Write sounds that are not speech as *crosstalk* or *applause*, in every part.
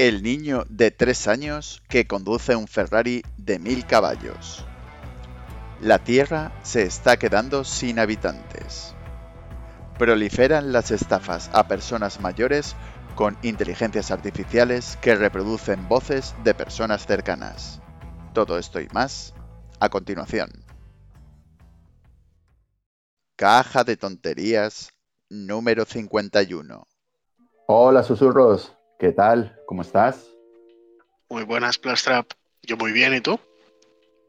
El niño de 3 años que conduce un Ferrari de 1000 caballos. La Tierra se está quedando sin habitantes. Proliferan las estafas a personas mayores con inteligencias artificiales que reproducen voces de personas cercanas. Todo esto y más a continuación. Caja de tonterías número 51. Hola susurros, ¿qué tal? ¿Cómo estás? Muy buenas, Plastrap. Yo muy bien, ¿y tú?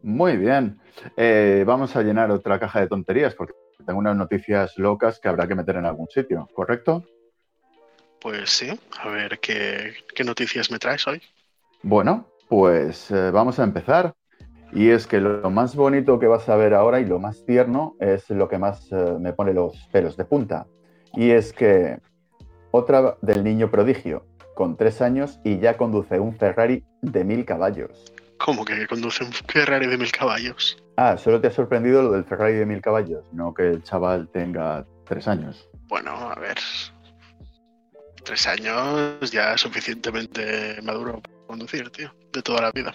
Muy bien. Eh, vamos a llenar otra caja de tonterías porque tengo unas noticias locas que habrá que meter en algún sitio, ¿correcto? Pues sí. A ver, ¿qué, qué noticias me traes hoy? Bueno, pues eh, vamos a empezar. Y es que lo más bonito que vas a ver ahora y lo más tierno es lo que más eh, me pone los pelos de punta. Y es que otra del niño prodigio, con tres años y ya conduce un Ferrari de mil caballos. ¿Cómo que conduce un Ferrari de mil caballos? Ah, solo te ha sorprendido lo del Ferrari de mil caballos, no que el chaval tenga tres años. Bueno, a ver. Tres años ya suficientemente maduro para conducir, tío. De toda la vida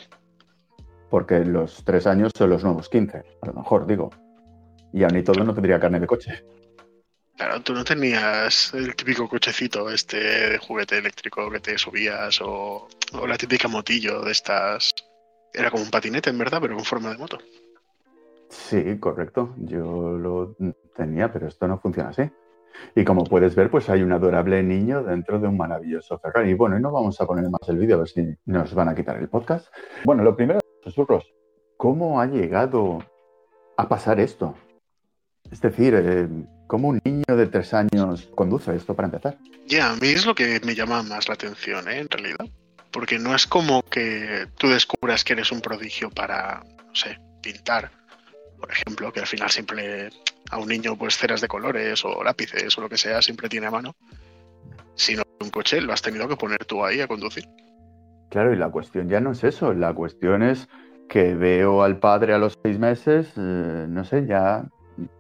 porque los tres años son los nuevos 15, a lo mejor digo. Y aún y todo no tendría carne de coche. Claro, tú no tenías el típico cochecito este de juguete eléctrico que te subías o, la típica motillo de estas. Era como un patinete, en verdad, pero con forma de moto. Sí, correcto. Yo lo tenía, pero esto no funciona así. Y como puedes ver, pues hay un adorable niño dentro de un maravilloso Ferrari. Y bueno, y no vamos a poner más el vídeo a ver si nos van a quitar el podcast. Bueno, lo primero susurros, ¿cómo ha llegado a pasar esto? Es decir, eh, ¿cómo un niño de tres años conduce esto para empezar? Ya, a mí es lo que me llama más la atención, ¿eh? en realidad. Porque no es como que tú descubras que eres un prodigio para, no sé, pintar, por ejemplo, que al final siempre a un niño pues ceras de colores o lápices o lo que sea siempre tiene a mano, sino un coche lo has tenido que poner tú ahí a conducir. Claro, y la cuestión ya no es eso, la cuestión es que veo al padre a los seis meses, eh, no sé, ya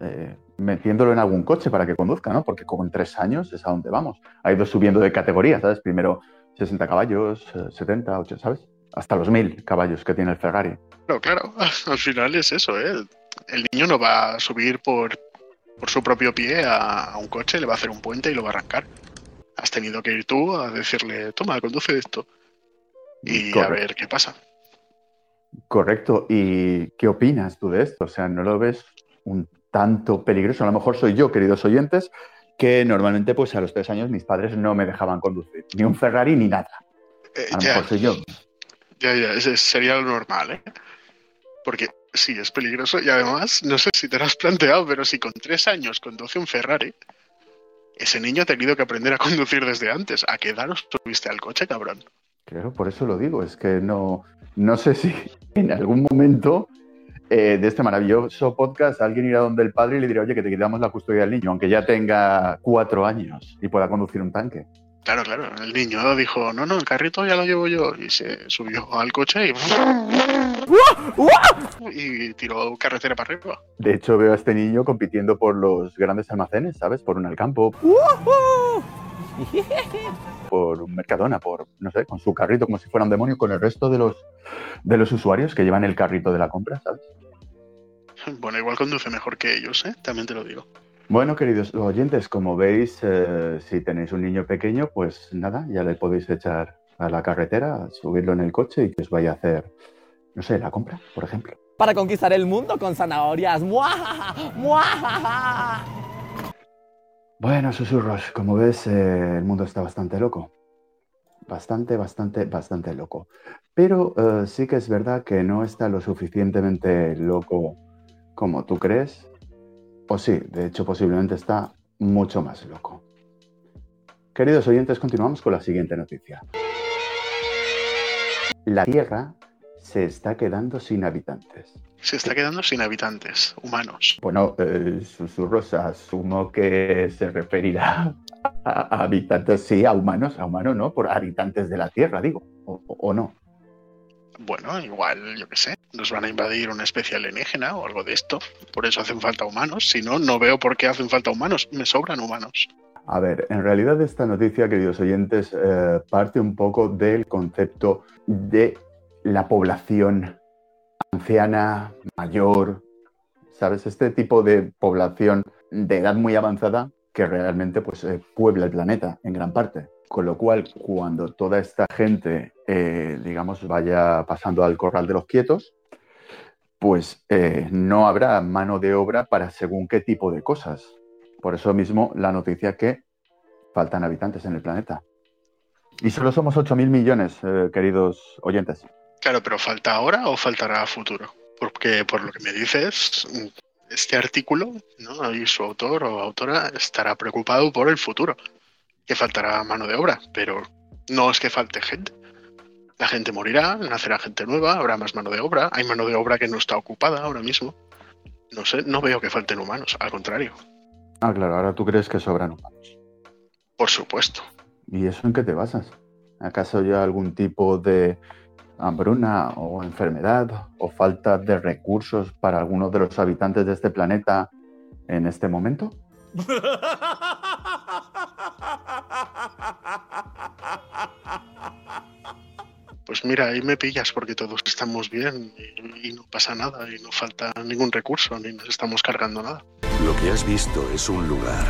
eh, metiéndolo en algún coche para que conduzca, ¿no? Porque como en tres años es a donde vamos. Ha ido subiendo de categoría, ¿sabes? Primero 60 caballos, 70, eh, 8, ¿sabes? Hasta los 1000 caballos que tiene el Ferrari. Claro, claro, *laughs* al final es eso, ¿eh? El niño no va a subir por, por su propio pie a, a un coche, le va a hacer un puente y lo va a arrancar. Has tenido que ir tú a decirle, toma, conduce esto y a ver qué pasa. Correcto. ¿Y qué opinas tú de esto? O sea, ¿no lo ves un tanto peligroso? A lo mejor soy yo, queridos oyentes, que normalmente pues a los tres años mis padres no me dejaban conducir, ni un Ferrari ni nada. Eh, a lo mejor soy yo. Ya, ya, ese sería lo normal, ¿eh? Porque sí, es peligroso y además, no sé si te lo has planteado, pero si con tres años conduce un Ferrari, ese niño ha tenido que aprender a conducir desde antes. ¿A qué edad os subiste al coche, cabrón? Claro, por eso lo digo, es que no, no sé si en algún momento eh, de este maravilloso podcast alguien irá donde el padre y le dirá, oye, que te quitamos la custodia del niño, aunque ya tenga cuatro años y pueda conducir un tanque. Claro, claro. El niño dijo, no, no, el carrito ya lo llevo yo. Y se subió al coche y... *laughs* y tiró carretera para arriba. De hecho, veo a este niño compitiendo por los grandes almacenes, ¿sabes? Por un Alcampo *laughs* por un Mercadona, por, no sé, con su carrito como si fuera un demonio, con el resto de los, de los usuarios que llevan el carrito de la compra, ¿sabes? *laughs* Bueno, igual conduce mejor que ellos, ¿eh? También te lo digo. Bueno, queridos oyentes, como veis, eh, si tenéis un niño pequeño, pues nada, ya le podéis echar a la carretera, subirlo en el coche y que os vaya a hacer, no sé, la compra, por ejemplo. Para conquistar el mundo con zanahorias. ¡Muajaja! ¡Muajaja! Bueno, susurros, como ves, eh, el mundo está bastante loco. Bastante, bastante, bastante loco. Pero eh, sí que es verdad que no está lo suficientemente loco como tú crees. O sí, de hecho posiblemente está mucho más loco. Queridos oyentes, continuamos con la siguiente noticia. La Tierra se está quedando sin habitantes. Se está quedando sin habitantes humanos. Bueno, eh, susurros, asumo que se referirá a, habitantes, sí, a humanos, a humanos, ¿no? Por habitantes de la Tierra, digo, o, no. Bueno, igual, yo qué sé, nos van a invadir una especie alienígena o algo de esto. Por eso hacen falta humanos. Si no, no veo por qué hacen falta humanos. Me sobran humanos. A ver, en realidad esta noticia, queridos oyentes, eh, parte un poco del concepto de la población anciana, mayor, ¿sabes? Este tipo de población de edad muy avanzada que realmente pues, eh, puebla el planeta en gran parte. Con lo cual, cuando toda esta gente, eh, digamos, vaya pasando al corral de los quietos, pues eh, no habrá mano de obra para según qué tipo de cosas. Por eso mismo la noticia que faltan habitantes en el planeta. Y solo somos 8.000 millones, queridos oyentes. Claro, pero ¿falta ahora o faltará a futuro? Porque por lo que me dices, este artículo, ¿no? Y su autor o autora estará preocupado por el futuro, que faltará mano de obra, pero no es que falte gente. La gente morirá, nacerá gente nueva, habrá más mano de obra, hay mano de obra que no está ocupada ahora mismo. No sé, no veo que falten humanos, al contrario. Ah, claro, ahora tú crees que sobran humanos. Por supuesto. ¿Y eso en qué te basas? ¿Acaso ya algún tipo de hambruna o enfermedad o falta de recursos para algunos de los habitantes de este planeta en este momento? Pues mira, ahí me pillas porque todos estamos bien y, y no pasa nada y no falta ningún recurso ni nos estamos cargando nada. Lo que has visto es un lugar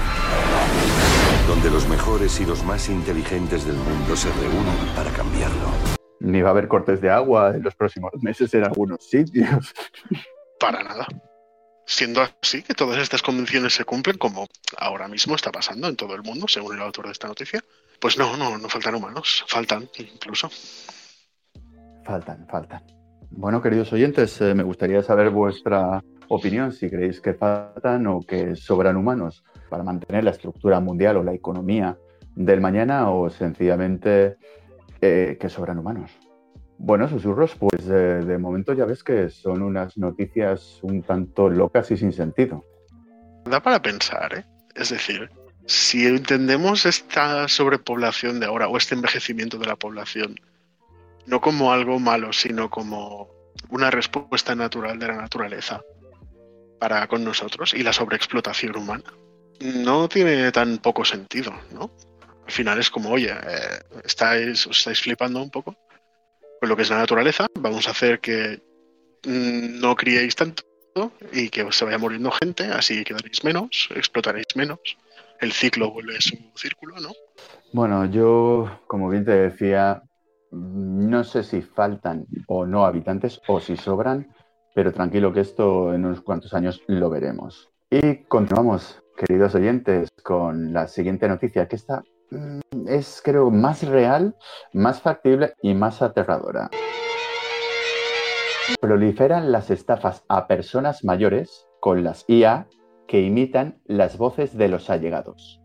donde los mejores y los más inteligentes del mundo se reúnen para cambiarlo. Ni va a haber cortes de agua en los próximos meses en algunos sitios. Para nada. Siendo así que todas estas convenciones se cumplen como ahora mismo está pasando en todo el mundo, según el autor de esta noticia, pues no, no, no faltan humanos, faltan incluso. Faltan, faltan. Bueno, queridos oyentes, eh, me gustaría saber vuestra opinión, si creéis que faltan o que sobran humanos para mantener la estructura mundial o la economía del mañana o sencillamente eh, que sobran humanos. Bueno, susurros, pues de momento ya ves que son unas noticias un tanto locas y sin sentido. Da para pensar, ¿eh? Es decir, si entendemos esta sobrepoblación de ahora o este envejecimiento de la población no como algo malo, sino como una respuesta natural de la naturaleza para con nosotros y la sobreexplotación humana. No tiene tan poco sentido, ¿no? Al final es como, oye, eh, estáis, os estáis flipando un poco con lo que es la naturaleza, vamos a hacer que mm, no criéis tanto y que se vaya muriendo gente, así quedaréis menos, explotaréis menos, el ciclo vuelve a su círculo, ¿no? Bueno, yo, como bien te decía, no sé si faltan o no habitantes o si sobran, pero tranquilo que esto en unos cuantos años lo veremos. Y continuamos, queridos oyentes, con la siguiente noticia, que esta es, creo, más real, más factible y más aterradora. Proliferan las estafas a personas mayores con las IA que imitan las voces de los allegados.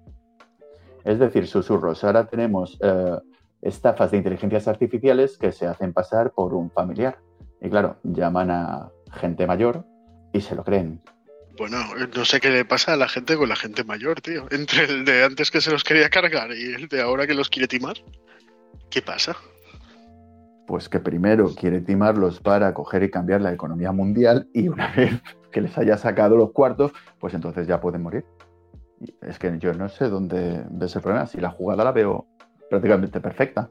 Es decir, susurros. Ahora tenemos eh, estafas de inteligencias artificiales que se hacen pasar por un familiar. Y claro, llaman a gente mayor y se lo creen. Bueno, no sé qué le pasa a la gente con la gente mayor, tío. Entre el de antes que se los quería cargar y el de ahora que los quiere timar. ¿Qué pasa? Pues que primero quiere timarlos para coger y cambiar la economía mundial y una *laughs* vez que les haya sacado los cuartos, pues entonces ya pueden morir. Es que yo no sé dónde ves el problema. Si la jugada la veo prácticamente perfecta.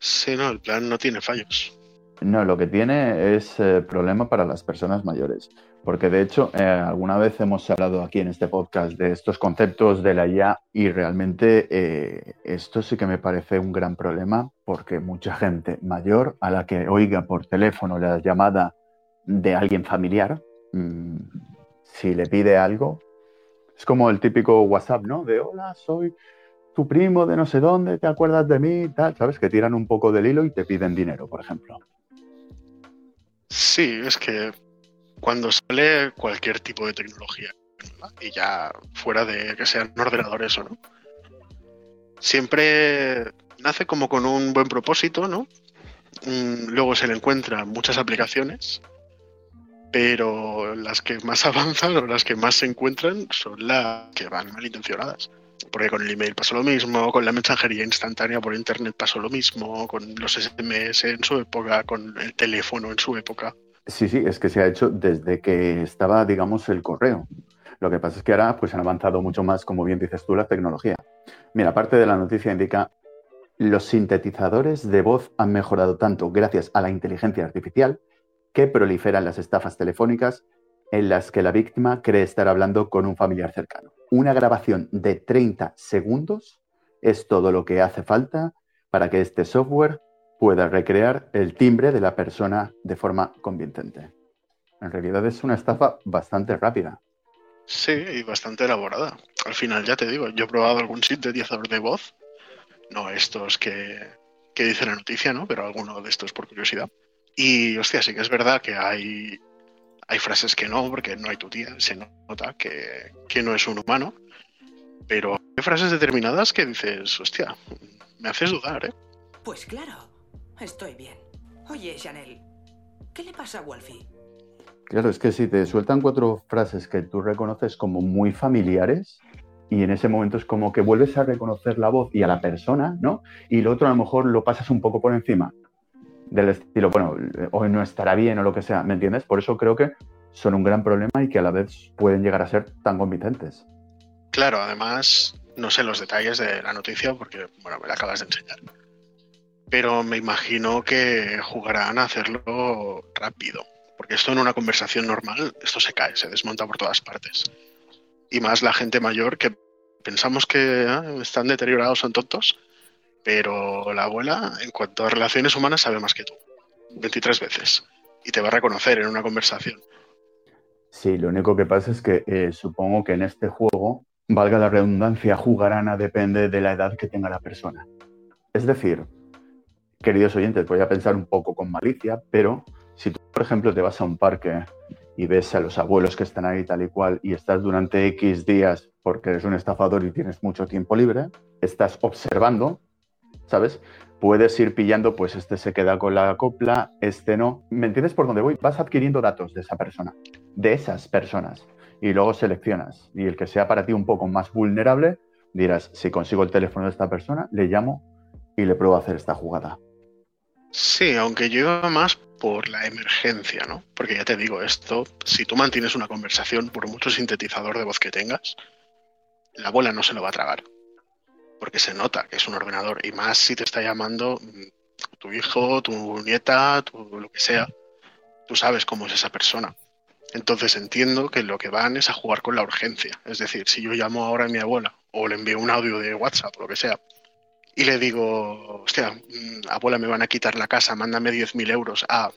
Sí, no, el plan no tiene fallos. No, lo que tiene es eh, problema para las personas mayores, porque de hecho eh, alguna vez hemos hablado aquí en este podcast de estos conceptos de la IA y realmente eh, esto sí que me parece un gran problema porque mucha gente mayor a la que oiga por teléfono la llamada de alguien familiar, mm, si le pide algo, es como el típico WhatsApp, ¿no? De hola, soy tu primo de no sé dónde, te acuerdas de mí, tal, ¿sabes? Que tiran un poco del hilo y te piden dinero, por ejemplo. Sí, es que cuando sale cualquier tipo de tecnología, y ya fuera de que sean ordenadores o no, siempre nace como con un buen propósito, ¿no? Mm, Luego se le encuentran muchas aplicaciones, pero las que más *laughs* avanzan o las que más se encuentran son las que van malintencionadas. Porque con el email pasó lo mismo, con la mensajería instantánea por internet pasó lo mismo, con los SMS en su época, con el teléfono en su época. Sí, sí, es que se ha hecho desde que estaba, digamos, el correo. Lo que pasa es que ahora pues han avanzado mucho más, como bien dices tú, la tecnología. Mira, parte de la noticia indica los sintetizadores de voz han mejorado tanto gracias a la inteligencia artificial que proliferan las estafas telefónicas en las que la víctima cree estar hablando con un familiar cercano. Una grabación de 30 segundos es todo lo que hace falta para que este software pueda recrear el timbre de la persona de forma convincente. En realidad es una estafa bastante rápida. Sí, y bastante elaborada. Al final, ya te digo, yo he probado algún sintetizador de voz, no estos que, que dice la noticia, ¿no? Pero alguno de estos por curiosidad. Y, hostia, sí que es verdad que hay, hay frases que no, porque no hay tu tía, se nota que, que no es un humano. Pero hay frases determinadas que dices, hostia, me haces dudar, ¿eh? Pues claro, estoy bien. Oye, Chanel, ¿qué le pasa a Wolfie? Claro, es que si te sueltan cuatro frases que tú reconoces como muy familiares, y en ese momento es como que vuelves a reconocer la voz y a la persona, ¿no? Y lo otro a lo mejor lo pasas un poco por encima del estilo, bueno, hoy no estará bien o lo que sea, ¿me entiendes? Por eso creo que son un gran problema y que a la vez pueden llegar a ser tan convincentes. Claro, además, no sé los detalles de la noticia porque, bueno, me la acabas de enseñar. Pero me imagino que jugarán a hacerlo rápido. Porque esto en una conversación normal, esto se cae, se desmonta por todas partes. Y más la gente mayor que pensamos que ah, están deteriorados, son tontos, pero la abuela, en cuanto a relaciones humanas, sabe más que tú. 23 veces. Y te va a reconocer en una conversación. Sí, lo único que pasa es que eh, supongo que en este juego, valga la redundancia, jugarán a depende de la edad que tenga la persona. Es decir, queridos oyentes, voy a pensar un poco con malicia, pero si tú, por ejemplo, te vas a un parque y ves a los abuelos que están ahí tal y cual y estás durante X días porque eres un estafador y tienes mucho tiempo libre, estás observando, ¿sabes? Puedes ir pillando, pues este se queda con la copla, este no. ¿Me entiendes por dónde voy? Vas adquiriendo datos de esa persona, de esas personas, y luego seleccionas. Y el que sea para ti un poco más vulnerable, dirás, si consigo el teléfono de esta persona, le llamo y le pruebo a hacer esta jugada. Sí, aunque yo iba más por la emergencia, ¿no? Porque ya te digo, esto, si tú mantienes una conversación, por mucho sintetizador de voz que tengas, la abuela no se lo va a tragar. Porque se nota que es un ordenador. Y más si te está llamando mm, tu hijo, tu nieta, tu, lo que sea. Tú sabes cómo es esa persona. Entonces entiendo que lo que van es a jugar con la urgencia. Es decir, si yo llamo ahora a mi abuela o le envío un audio de WhatsApp o lo que sea, y le digo, hostia, mm, abuela, me van a quitar la casa, mándame 10.000 euros a.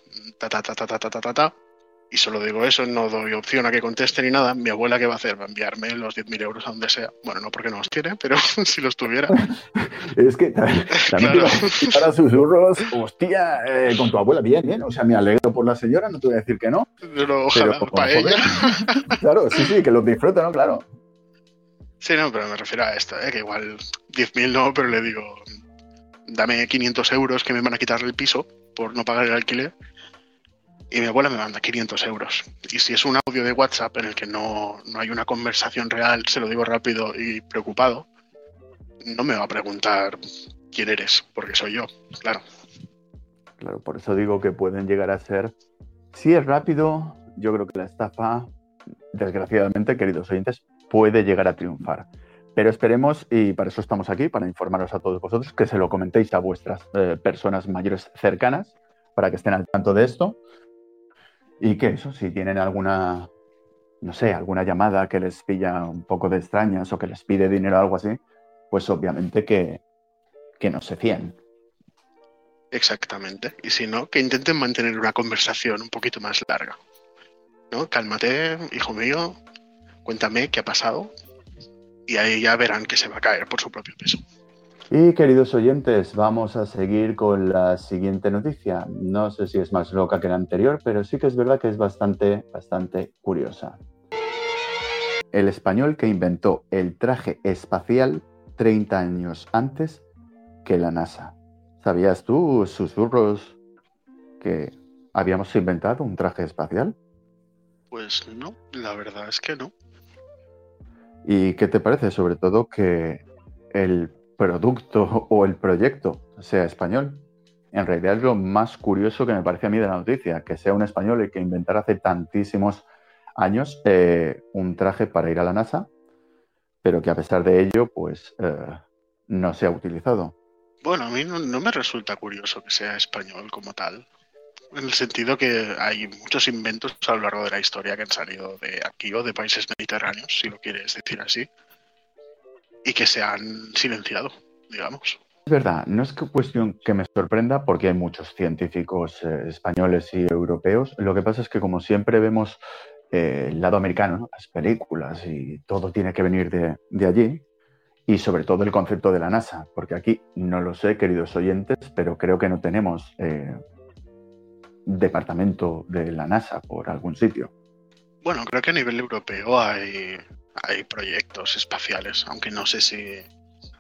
Y solo digo eso, no doy opción a que conteste ni nada. Mi abuela, ¿qué va a hacer? Va a enviarme los 10.000 euros a donde sea. Bueno, no porque no los tiene, pero *laughs* si los tuviera. *laughs* es que también claro. para susurros, hostia, eh, con tu abuela, bien, bien. O sea, me alegro por la señora, no te voy a decir que no. Pero ojalá pero, para ella. *laughs* claro, sí, sí, que los disfruta, ¿no? Claro. Sí, no, pero me refiero a esto, ¿eh? que igual 10.000 no, pero le digo, dame 500 euros que me van a quitar el piso por no pagar el alquiler. Y mi abuela me manda 500 euros. Y si es un audio de WhatsApp en el que no, no hay una conversación real, se lo digo rápido y preocupado, no me va a preguntar quién eres, porque soy yo, claro. Claro, por eso digo que pueden llegar a ser, si es rápido, yo creo que la estafa, desgraciadamente, queridos oyentes, puede llegar a triunfar. Pero esperemos, y para eso estamos aquí, para informaros a todos vosotros, que se lo comentéis a vuestras eh, personas mayores cercanas, para que estén al tanto de esto. Y que eso, si tienen alguna, no sé, alguna llamada que les pilla un poco de extrañas o que les pide dinero o algo así, pues obviamente que, que no se fíen. Exactamente. Y si no, que intenten mantener una conversación un poquito más larga. ¿No? Cálmate, hijo mío, cuéntame qué ha pasado y ahí ya verán que se va a caer por su propio peso. Y queridos oyentes, vamos a seguir con la siguiente noticia. No sé si es más loca que la anterior, pero sí que es verdad que es bastante, bastante curiosa. El español que inventó el traje espacial 30 años antes que la NASA. ¿Sabías tú, susurros, que habíamos inventado un traje espacial? Pues no, la verdad es que no. ¿Y qué te parece? Sobre todo que el producto o el proyecto sea español. en realidad es lo más curioso que me parece a mí de la noticia, que sea un español el que inventara hace tantísimos años eh, un traje para ir a la NASA, pero que a pesar de ello, pues eh, no se ha utilizado. Bueno, a mí no, no me resulta curioso que sea español como tal. En el sentido que hay muchos inventos a lo largo de la historia que han salido de aquí o de países mediterráneos, si lo quieres decir así, y que se han silenciado, digamos. Es verdad, no es que cuestión que me sorprenda porque hay muchos científicos eh, españoles y europeos. Lo que pasa es que como siempre vemos eh, el lado americano, ¿no? las películas y todo tiene que venir de, de allí, y sobre todo el concepto de la NASA, porque aquí no lo sé, queridos oyentes, pero creo que no tenemos eh, departamento de la NASA por algún sitio. Bueno, creo que a nivel europeo hay, hay proyectos espaciales, aunque no sé si...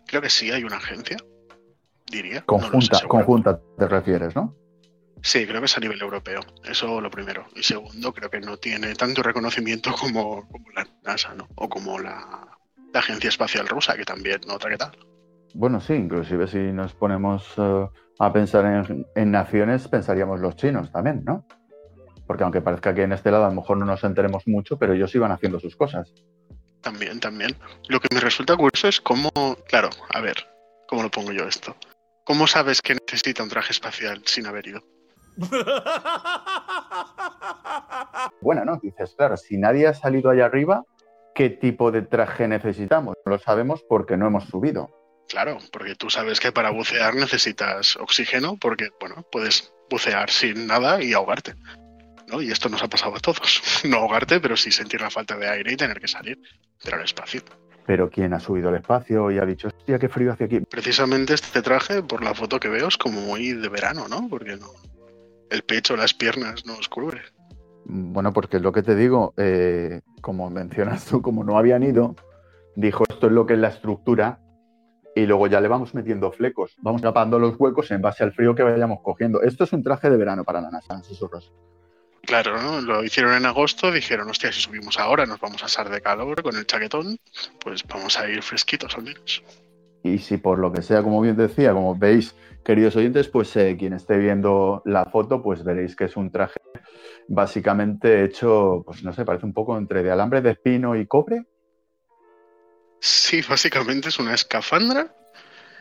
Creo que sí hay una agencia, diría. no sé Conjunta, conjunta te refieres, ¿no? Sí, creo que es a nivel europeo. Eso lo primero. Y segundo, creo que no tiene tanto reconocimiento *laughs* como, como la NASA, ¿no? O como la, la Agencia Espacial Rusa, que también, otra que tal. Bueno, sí, inclusive si nos ponemos eh, a pensar en, en naciones, pensaríamos los chinos también, ¿no? Porque aunque parezca que en este lado a lo mejor no nos enteremos mucho, pero ellos iban haciendo sus cosas. También, también. Lo que me resulta curioso es cómo, claro, a ver, ¿cómo lo pongo yo esto? ¿Cómo sabes que necesita un traje espacial sin haber ido? *laughs* Bueno, ¿no? Dices, claro, si nadie ha salido allá arriba, ¿qué tipo de traje necesitamos? No lo sabemos porque no hemos subido. Claro, porque tú sabes que para bucear necesitas oxígeno, porque, bueno, puedes bucear sin nada y ahogarte. ¿No? Y esto nos ha pasado a todos. *laughs* No ahogarte, pero sí sentir la falta de aire y tener que salir del espacio. Pero ¿quién ha subido al espacio y ha dicho, hostia, qué frío hace aquí? Precisamente este traje, por la foto que veo, es como muy de verano, ¿no? Porque no, el pecho, las piernas no os cubre. Bueno, porque es lo que te digo, eh, como mencionas tú, como no habían ido, dijo esto es lo que es la estructura y luego ya le vamos metiendo flecos, vamos tapando los huecos en base al frío que vayamos cogiendo. Esto es un traje de verano para la NASA, susurros. Claro, ¿no? Lo hicieron en agosto, dijeron, hostia, si subimos ahora nos vamos a asar de calor con el chaquetón, pues vamos a ir fresquitos al menos. Y si por lo que sea, como bien decía, como veis, queridos oyentes, pues eh, quien esté viendo la foto, pues veréis que es un traje básicamente hecho, pues no sé, parece un poco entre de alambre de espino y cobre. Sí, básicamente es una escafandra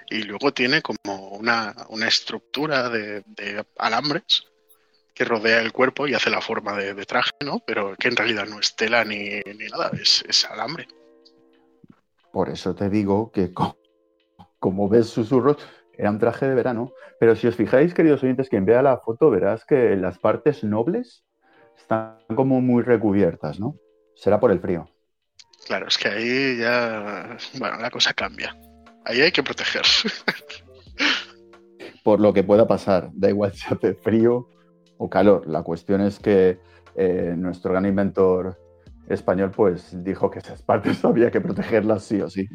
y luego tiene como una, una estructura de, de alambres que rodea el cuerpo y hace la forma de, de traje, ¿no? Pero que en realidad no es tela ni, ni nada, es, es alambre. Por eso te digo que, co- como ves susurros, era un traje de verano. Pero si os fijáis, queridos oyentes, quien vea la foto, verás que las partes nobles están como muy recubiertas, ¿no? Será por el frío. Claro, es que ahí ya, bueno, la cosa cambia. Ahí hay que proteger. *laughs* Por lo que pueda pasar, da igual si hace frío o calor. La cuestión es que eh, nuestro gran inventor español, pues dijo que esas partes *laughs* había que protegerlas sí o sí.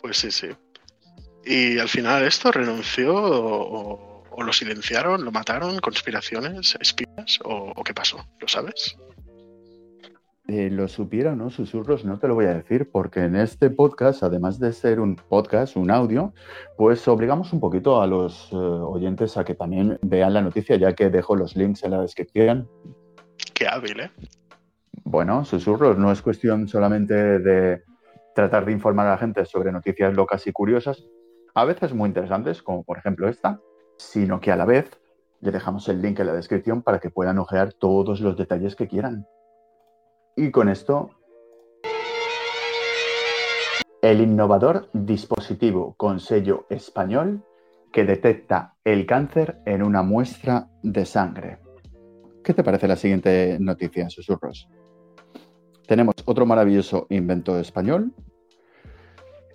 Pues sí, sí. Y al final esto renunció o, lo silenciaron, lo mataron, conspiraciones, espías o qué pasó, ¿lo sabes? Eh, lo supiera o no, susurros, no te lo voy a decir, porque en este podcast, además de ser un podcast, un audio, pues obligamos un poquito a los eh, oyentes a que también vean la noticia, ya que dejo los links en la descripción. Qué hábil, ¿eh? Bueno, susurros, no es cuestión solamente de tratar de informar a la gente sobre noticias locas y curiosas, a veces muy interesantes, como por ejemplo esta, sino que a la vez le dejamos el link en la descripción para que puedan ojear todos los detalles que quieran. Y con esto, el innovador dispositivo con sello español que detecta el cáncer en una muestra de sangre. ¿Qué te parece la siguiente noticia, susurros? Tenemos otro maravilloso invento español,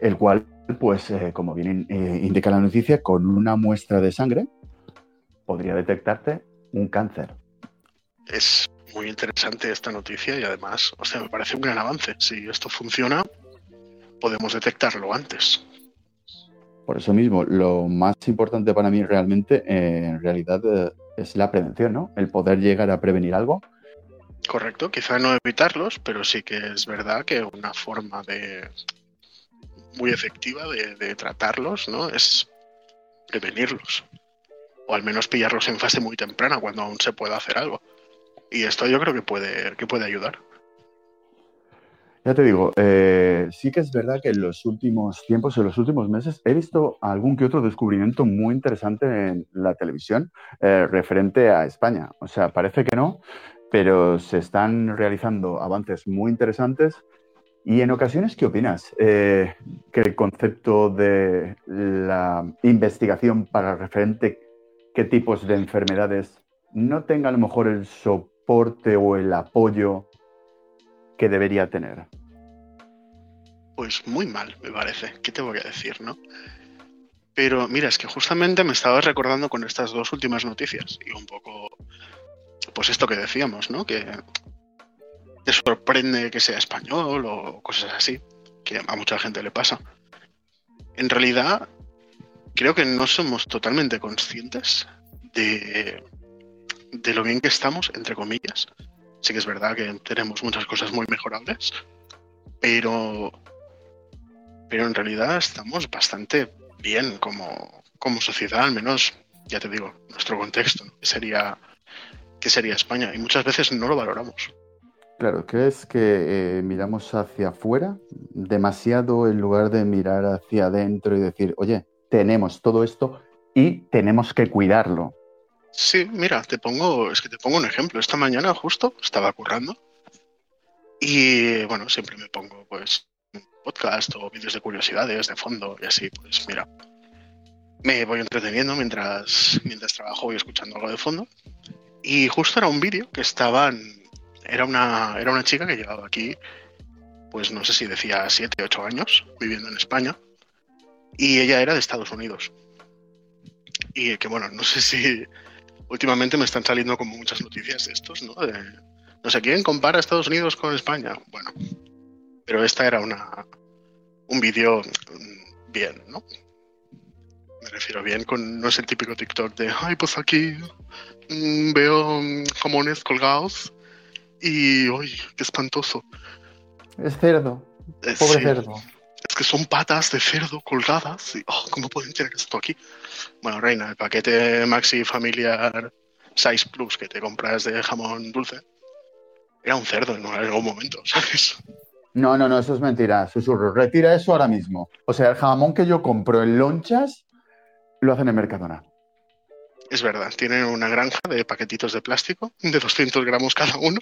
el cual, pues, eh, como bien eh, indica la noticia, con una muestra de sangre podría detectarte un cáncer. Es muy interesante esta noticia y además, o sea, me parece un gran avance. Si esto funciona, podemos detectarlo antes. Por eso mismo, lo más importante para mí realmente, eh, en realidad, eh, es la prevención, ¿no? El poder llegar a prevenir algo. Correcto, quizá no evitarlos, pero sí que es verdad que una forma de muy efectiva de, de tratarlos, ¿no? Es prevenirlos. O al menos pillarlos en fase muy temprana, cuando aún se pueda hacer algo. Y esto yo creo que puede, que puede ayudar. Ya te digo, eh, sí que es verdad que en los últimos tiempos, en los últimos meses, he visto algún que otro descubrimiento muy interesante en la televisión eh, referente a España. O sea, parece que no, pero se están realizando avances muy interesantes. Y en ocasiones, ¿qué opinas? Eh, que el concepto de la investigación para referente qué tipos de enfermedades no tenga a lo mejor el soporte o el apoyo que debería tener? Pues muy mal, me parece. ¿Qué te voy a decir, no? Pero mira, es que justamente me estaba recordando con estas dos últimas noticias y un poco, pues esto que decíamos, ¿no? Que te sorprende que sea español o cosas así, que a mucha gente le pasa. En realidad, creo que no somos totalmente conscientes de, de lo bien que estamos, entre comillas. Sí que es verdad que tenemos muchas cosas muy mejorables, pero, pero en realidad estamos bastante bien como, como sociedad, al menos, ya te digo, nuestro contexto, que sería que sería España, y muchas veces no lo valoramos. Claro, ¿crees que eh, miramos hacia afuera demasiado en lugar de mirar hacia adentro y decir, oye, tenemos todo esto y tenemos que cuidarlo? Sí, mira, te pongo, es que te pongo un ejemplo. Esta mañana justo estaba currando y bueno, siempre me pongo pues podcast o vídeos de curiosidades de fondo y así, pues mira, me voy entreteniendo mientras, mientras trabajo y escuchando algo de fondo. Y justo era un vídeo que estaban, era una, era una chica que llevaba aquí, pues no sé si decía 7, 8 años viviendo en España y ella era de Estados Unidos. Y que bueno, no sé si últimamente me están saliendo como muchas noticias de estos, ¿no? De, no sé quién compara Estados Unidos con España. Bueno, pero esta era una un vídeo mm, bien, ¿no? Me refiero bien con no es el típico TikTok de ay pues aquí mmm, veo mm, jamones colgados y uy qué espantoso. Es cerdo. Eh, Pobre sí. cerdo. Que son patas de cerdo colgadas. Y, oh, ¿Cómo pueden tener esto aquí? Bueno, Reina, el paquete Maxi Familiar Size Plus que te compras de jamón dulce era un cerdo en algún momento, *laughs* ¿sabes? No, no, no, eso es mentira, susurro. Retira eso ahora mismo. O sea, el jamón que yo compro en lonchas lo hacen en Mercadona. Es verdad, tienen una granja de paquetitos de plástico de 200 gramos cada uno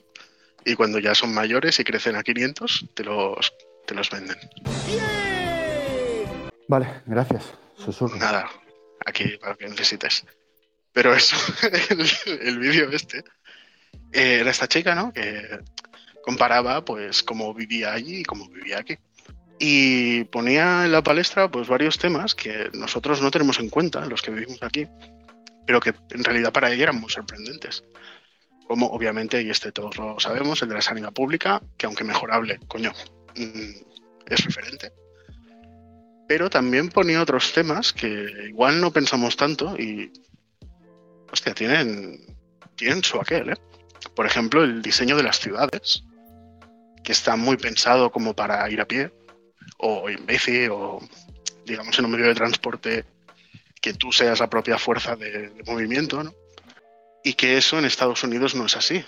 y cuando ya son mayores y crecen a 500 te los, te los venden. Vale, gracias. Susurro. Nada, aquí para que necesites. Pero eso, *laughs* el, el vídeo este, eh, era esta chica, ¿no? Que comparaba, pues, cómo vivía allí y cómo vivía aquí. Y ponía en la palestra, pues, varios temas que nosotros no tenemos en cuenta, los que vivimos aquí, pero que en realidad para ella eran muy sorprendentes. Como, obviamente, y este todos lo sabemos, el de la sanidad pública, que aunque mejorable, coño, es referente pero también ponía otros temas que igual no pensamos tanto y, hostia, tienen, tienen su aquel, ¿eh? Por ejemplo, el diseño de las ciudades, que está muy pensado como para ir a pie, o en bici, o digamos en un medio de transporte que tú seas la propia fuerza de, de movimiento, ¿no? Y que eso en Estados Unidos no es así,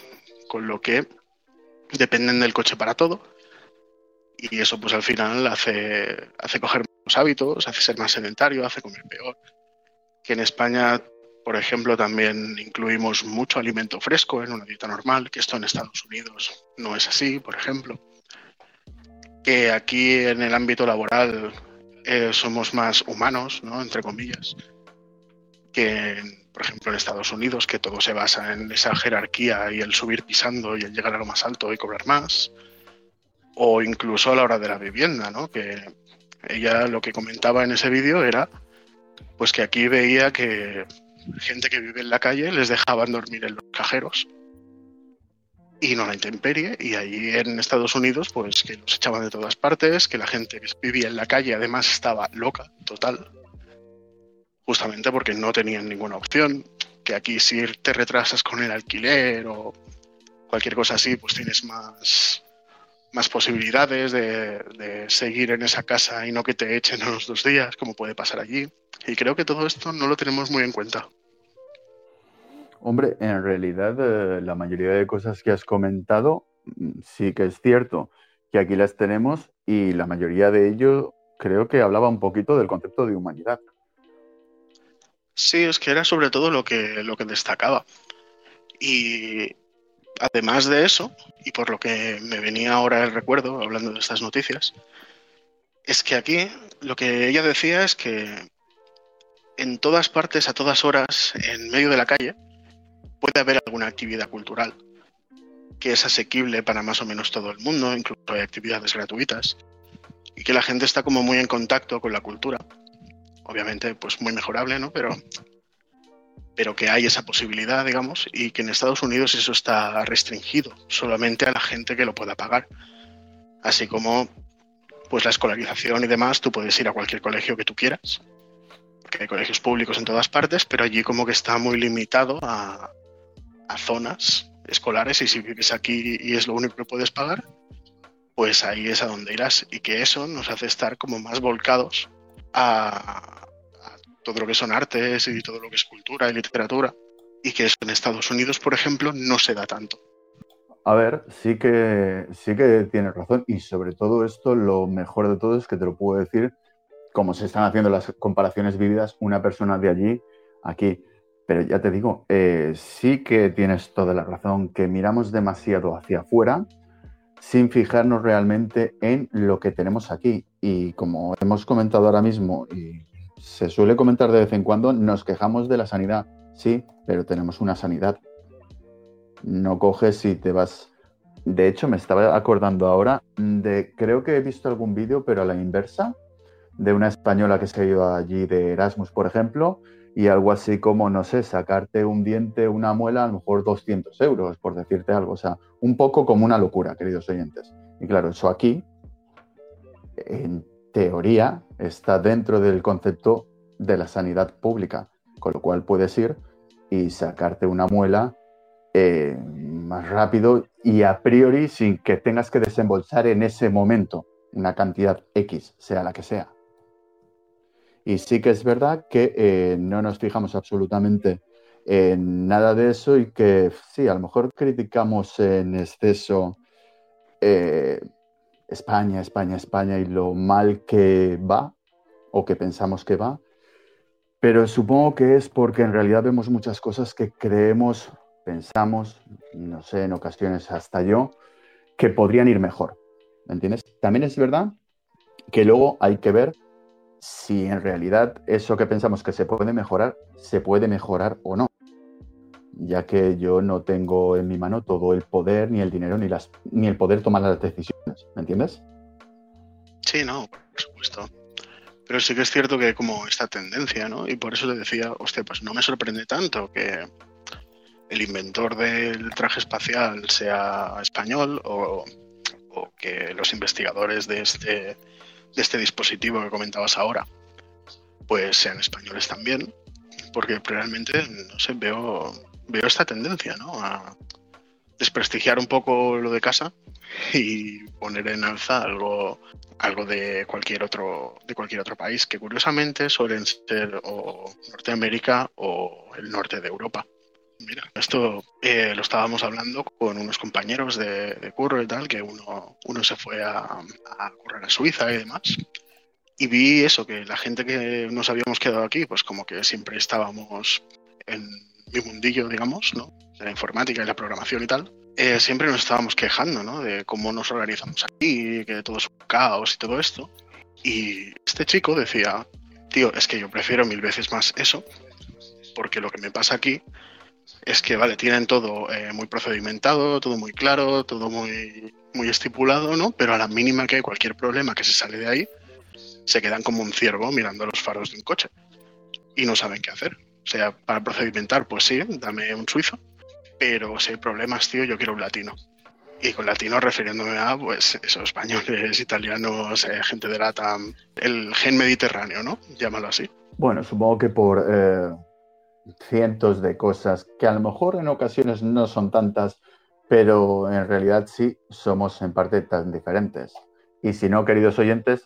con lo que dependen del coche para todo y eso pues al final hace, hace coger malos hábitos, hace ser más sedentario, hace comer peor. Que en España, por ejemplo, también incluimos mucho alimento fresco en una dieta normal, que esto en Estados Unidos no es así, por ejemplo. Que aquí en el ámbito laboral eh, somos más humanos, ¿no? entre comillas, que por ejemplo en Estados Unidos, que todo se basa en esa jerarquía y el subir pisando y el llegar a lo más alto y cobrar más o incluso a la hora de la vivienda, ¿no? Que ella lo que comentaba en ese vídeo era pues que aquí veía que gente que vive en la calle les dejaban dormir en los cajeros y no la intemperie y ahí en Estados Unidos pues que los echaban de todas partes, que la gente que vivía en la calle además estaba loca, total, justamente porque no tenían ninguna opción, que aquí si te retrasas con el alquiler o cualquier cosa así pues tienes más más posibilidades de, de, seguir en esa casa y no que te echen a los dos días, como puede pasar allí. Y creo que todo esto no lo tenemos muy en cuenta. Hombre, en realidad eh, la mayoría de cosas que has comentado mm, sí que es cierto que aquí las tenemos y la mayoría de ello creo que hablaba un poquito del concepto de humanidad. Sí, es que era sobre todo lo que, lo que destacaba. Y además de eso, y por lo que me venía ahora el recuerdo hablando de estas noticias, es que aquí lo que ella decía es que en todas partes, a todas horas, en medio de la calle, puede haber alguna actividad cultural que es asequible para más o menos todo el mundo, incluso hay actividades gratuitas, y que la gente está como muy en contacto con la cultura. Obviamente, pues muy mejorable, ¿no? Pero, pero que hay esa posibilidad, digamos, y que en Estados Unidos eso está restringido solamente a la gente que lo pueda pagar. Así como pues la escolarización y demás, tú puedes ir a cualquier colegio que tú quieras, porque hay colegios públicos en todas partes, pero allí como que está muy limitado a, a zonas escolares y si vives aquí y es lo único que puedes pagar, pues ahí es a donde irás y que eso nos hace estar como más volcados a todo lo que son artes y todo lo que es cultura y literatura y que eso en Estados Unidos, por ejemplo, no se da tanto. A ver, sí que, sí que tienes razón y sobre todo esto lo mejor de todo es que te lo puedo decir, como se están haciendo las comparaciones vividas, una persona de allí, aquí. Pero ya te digo, eh, sí que tienes toda la razón, que miramos demasiado hacia afuera sin fijarnos realmente en lo que tenemos aquí. Y como hemos comentado ahora mismo, y se suele comentar de vez en cuando, nos quejamos de la sanidad, sí, pero tenemos una sanidad no coges y te vas. De hecho, me estaba acordando ahora de, creo que he visto algún vídeo, pero a la inversa, de una española que se ha ido allí de Erasmus, por ejemplo, y algo así como, no sé, sacarte un diente, una muela, a lo mejor 200 euros, por decirte algo. O sea, un poco como una locura, queridos oyentes. Y claro, eso aquí, en teoría, está dentro del concepto de la sanidad pública, con lo cual puedes ir y sacarte una muela eh, más rápido y a priori sin que tengas que desembolsar en ese momento una cantidad X, sea la que sea. Y sí que es verdad que eh, no nos fijamos absolutamente en nada de eso y que sí, a lo mejor criticamos en exceso eh, España, España, España y lo mal que va o que pensamos que va, pero supongo que es porque en realidad vemos muchas cosas que creemos pensamos, no sé, en ocasiones hasta yo, que podrían ir mejor. ¿Me entiendes? También es verdad que luego hay que ver si en realidad eso que pensamos que se puede mejorar, se puede mejorar o no. Ya que yo no tengo en mi mano todo el poder, ni el dinero, ni, las, ni el poder tomar las decisiones. ¿Me entiendes? Sí, no, por supuesto. Pero sí que es cierto que como esta tendencia, ¿no? Y por eso te decía, hostia, pues no me sorprende tanto que, el inventor del traje espacial sea español o, que los investigadores de este, de este dispositivo que comentabas ahora pues sean españoles también, porque realmente, no sé, veo, veo esta tendencia, ¿no? A desprestigiar un poco lo de casa y poner en alza algo, algo de cualquier otro, de cualquier otro país, que curiosamente suelen ser o Norteamérica o el norte de Europa. Mira, esto eh, lo estábamos hablando con unos compañeros de, curro y tal, que uno, uno se fue a, a a Suiza y demás. Y vi eso, que la gente que nos habíamos quedado aquí, pues como que siempre estábamos en mi mundillo, digamos, ¿no? De la informática y la programación y tal. Eh, siempre nos estábamos quejando, ¿no? De cómo nos organizamos aquí, que todo es un caos y todo esto. Y este chico decía, tío, es que yo prefiero mil veces más eso, porque lo que me pasa aquí es que, vale, tienen todo eh, muy procedimentado, todo muy claro, todo muy, muy estipulado, ¿no? Pero a la mínima que cualquier problema que se sale de ahí, se quedan como un ciervo mirando los faros de un coche y no saben qué hacer. O sea, para procedimentar, pues sí, dame un suizo, pero si hay problemas, tío, yo quiero un latino. Y con latino refiriéndome a, pues, esos españoles, italianos, eh, gente de lata, el gen mediterráneo, ¿no? Llámalo así. Bueno, supongo que por... Eh cientos de cosas que a lo mejor en ocasiones no son tantas, pero en realidad sí somos en parte tan diferentes. Y si no, queridos oyentes,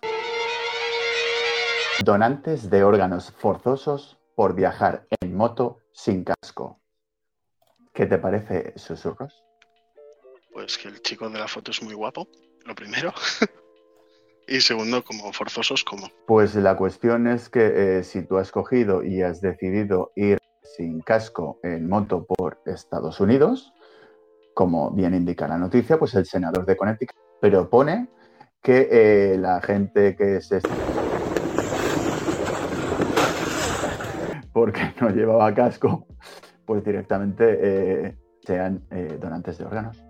donantes de órganos forzosos por viajar en moto sin casco. ¿Qué te parece, susurros? Pues que el chico de la foto es muy guapo, lo primero. *laughs* y segundo, como forzosos como. Pues la cuestión es que eh, si tú has cogido y has decidido ir sin casco en moto por Estados Unidos, como bien indica la noticia, pues el senador de Connecticut propone que eh, la gente que se porque *laughs* no llevaba casco, pues directamente eh, sean eh, donantes de órganos.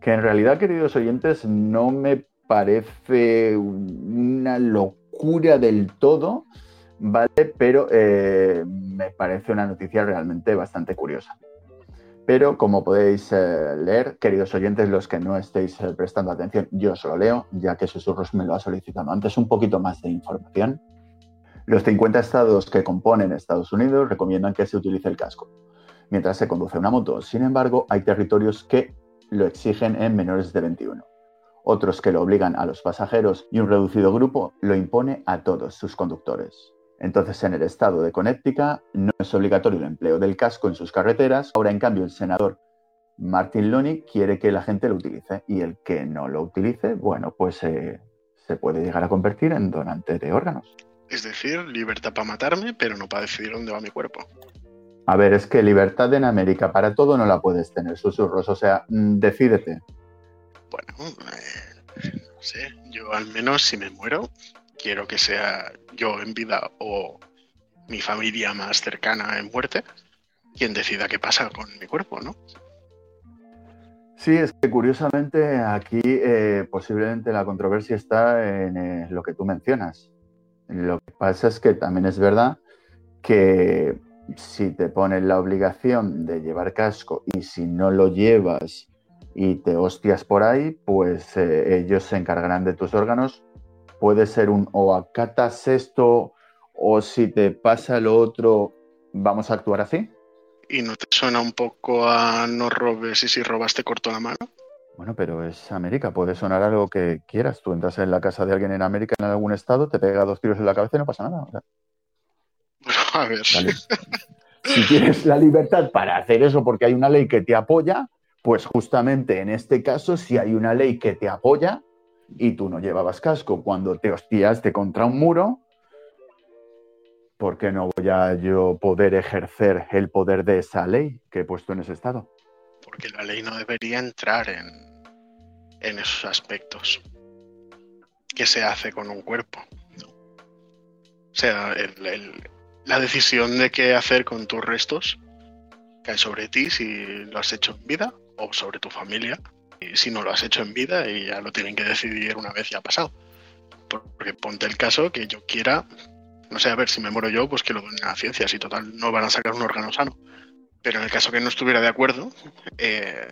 Que en realidad, queridos oyentes, no me parece una locura del todo, ¿vale? Pero me parece una noticia realmente bastante curiosa. Pero como podéis eh, leer, queridos oyentes, los que no estéis eh, prestando atención, yo os lo leo, ya que Susurros me lo ha solicitado antes, un poquito más de información. Los 50 estados que componen Estados Unidos recomiendan que se utilice el casco mientras se conduce una moto. Sin embargo, hay territorios que lo exigen en menores de 21. Otros que lo obligan a los pasajeros y un reducido grupo lo impone a todos sus conductores. Entonces, en el estado de Connecticut no es obligatorio el empleo del casco en sus carreteras. Ahora, en cambio, el senador Martin Loney quiere que la gente lo utilice y el que no lo utilice, bueno, pues eh, se puede llegar a convertir en donante de órganos. Es decir, libertad para matarme, pero no para decidir dónde va mi cuerpo. A ver, es que libertad en América para todo no la puedes tener, susurros. O sea, mm, decídete. Bueno, eh, no sé, yo al menos si me muero, quiero que sea yo en vida o mi familia más cercana en muerte quien decida qué pasa con mi cuerpo, ¿no? Sí, es que curiosamente aquí eh, posiblemente la controversia está en eh, lo que tú mencionas. Lo que pasa es que también es verdad que si te ponen la obligación de llevar casco y si no lo llevas y te hostias por ahí, pues eh, ellos se encargarán de tus órganos puede ser un o acatas esto o si te pasa lo otro, vamos a actuar así. ¿Y no te suena un poco a no robes y si robas te corto la mano? Bueno, pero es América, puede sonar algo que quieras. Tú entras en la casa de alguien en América, en algún estado, te pega dos tiros en la cabeza y no pasa nada. A ver. Si tienes la libertad para hacer eso porque hay una ley que te apoya, pues justamente en este caso, si hay una ley que te apoya, y tú no llevabas casco cuando te hostiaste contra un muro, ¿por qué no voy a yo poder ejercer el poder de esa ley que he puesto en ese estado? Porque la ley no debería entrar en, en esos aspectos. ¿Qué se hace con un cuerpo? O sea, la decisión de qué hacer con tus restos cae sobre ti si lo has hecho en vida o sobre tu familia si no lo has hecho en vida y ya lo tienen que decidir una vez ya ha pasado. Porque ponte el caso que yo quiera, no sé, a ver si me muero yo, pues que lo den a la ciencia, si total no van a sacar un órgano sano. Pero en el caso que no estuviera de acuerdo, eh,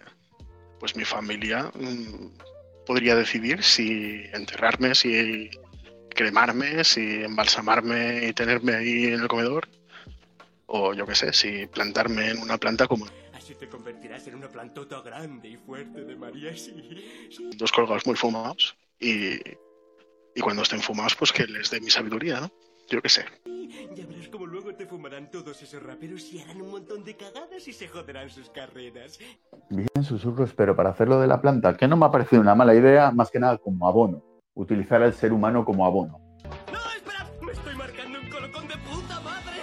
pues mi familia mm, podría decidir si enterrarme, si cremarme, si embalsamarme y tenerme ahí en el comedor, o yo qué sé, si plantarme en una planta como Así te convertirás en una plantota grande y fuerte de María, sí. Dos colgados muy fumados y, y cuando estén fumados, pues que les dé mi sabiduría, ¿no? Yo qué sé. Ya verás cómo luego te fumarán todos esos raperos y harán un montón de cagadas y se joderán sus carreras. Bien, susurros, pero para hacerlo de la planta, que no me ha parecido una mala idea, más que nada como abono. Utilizar al ser humano como abono. ¡No, espera! ¡Me estoy marcando un colocón de puta madre!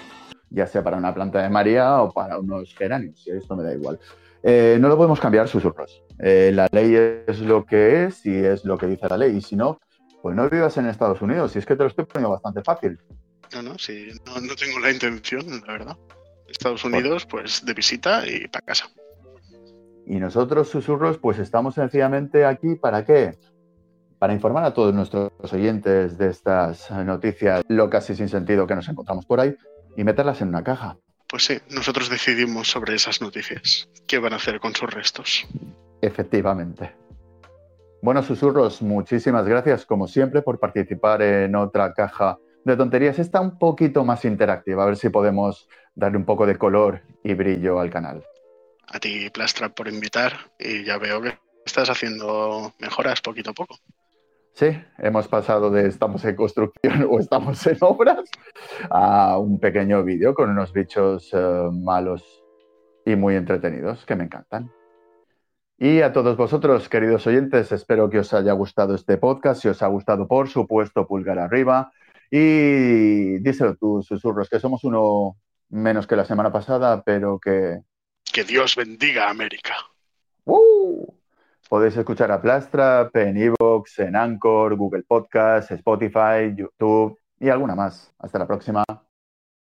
ya sea para una planta de María o para unos geranios, y esto me da igual. Eh, no lo podemos cambiar, susurros. Eh, la ley es lo que es y es lo que dice la ley. Y si no, pues no vivas en Estados Unidos. Y es que te lo estoy poniendo bastante fácil. No, no, sí, no, no tengo la intención, la verdad. Estados Unidos, pues de visita y para casa. Y nosotros, susurros, pues estamos sencillamente aquí para qué? Para informar a todos nuestros oyentes de estas noticias locas y sin sentido que nos encontramos por ahí y meterlas en una caja. Pues sí, nosotros decidimos sobre esas noticias. ¿Qué van a hacer con sus restos? Efectivamente. Bueno, susurros, muchísimas gracias, como siempre, por participar en otra caja de tonterías. Está un poquito más interactiva, a ver si podemos darle un poco de color y brillo al canal. A ti, Plastra, por invitar y ya veo que estás haciendo mejoras poquito a poco. Sí, hemos pasado de estamos en construcción *laughs* o estamos en obras a un pequeño vídeo con unos bichos eh, malos y muy entretenidos, que me encantan. Y a todos vosotros, queridos oyentes, espero que os haya gustado este podcast. Si os ha gustado, por supuesto, pulgar arriba. Y díselo tú, susurros, que somos uno menos que la semana pasada, pero que... Que Dios bendiga a América. ¡Uh! Podéis escuchar a Plastra en Evox, en Anchor, Google Podcast, Spotify, YouTube y alguna más. Hasta la próxima.